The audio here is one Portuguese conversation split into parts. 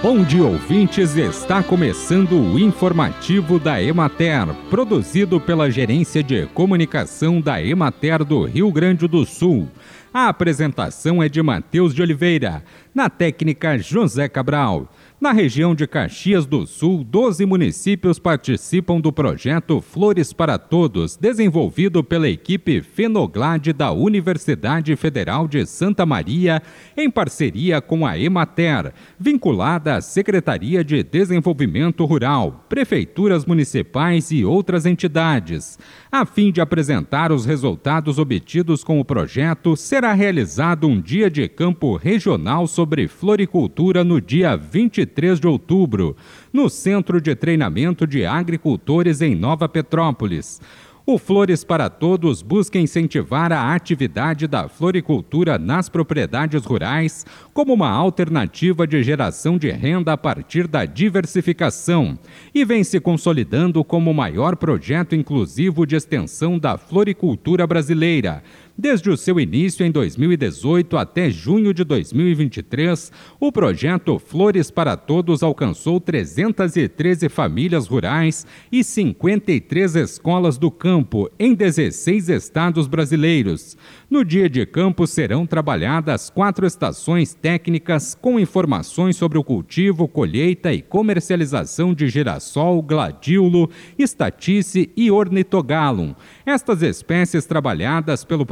Bom dia, ouvintes. Está começando o informativo da Emater, produzido pela Gerência de Comunicação da Emater do Rio Grande do Sul. A apresentação é de Matheus de Oliveira, na técnica José Cabral. Na região de Caxias do Sul, 12 municípios participam do projeto Flores para Todos, desenvolvido pela equipe Fenoglade da Universidade Federal de Santa Maria, em parceria com a Emater, vinculada à Secretaria de Desenvolvimento Rural, prefeituras municipais e outras entidades. A fim de apresentar os resultados obtidos com o projeto, realizado um dia de campo regional sobre floricultura no dia 23 23 de outubro, no Centro de Treinamento de Agricultores em Nova Petrópolis. O Flores para Todos busca incentivar a atividade da floricultura nas propriedades rurais como uma alternativa de geração de renda a partir da diversificação e vem se consolidando como o maior projeto inclusivo de extensão da floricultura brasileira, Desde o seu início em 2018 até junho de 2023, o projeto Flores para Todos alcançou 313 famílias rurais e 53 escolas do campo em 16 estados brasileiros. No dia de campo serão trabalhadas quatro estações técnicas com informações sobre o cultivo, colheita e comercialização de girassol, gladiolo, estatice e ornitogalum. Estas espécies trabalhadas pelo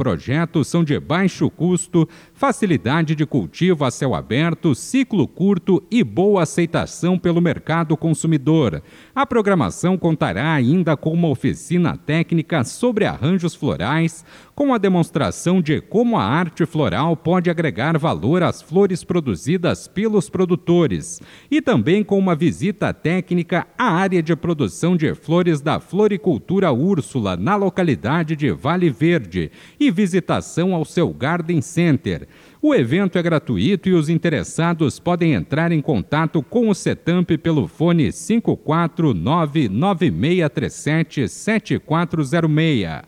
são de baixo custo, facilidade de cultivo a céu aberto, ciclo curto e boa aceitação pelo mercado consumidor. A programação contará ainda com uma oficina técnica sobre arranjos florais, com a demonstração de como a arte floral pode agregar valor às flores produzidas pelos produtores, e também com uma visita técnica à área de produção de flores da Floricultura Úrsula, na localidade de Vale Verde, e visitação ao seu Garden Center. O evento é gratuito e os interessados podem entrar em contato com o Setamp pelo fone 54996377406.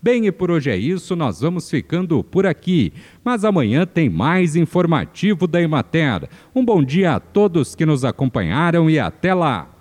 Bem, e por hoje é isso, nós vamos ficando por aqui. Mas amanhã tem mais informativo da Emater. Um bom dia a todos que nos acompanharam e até lá!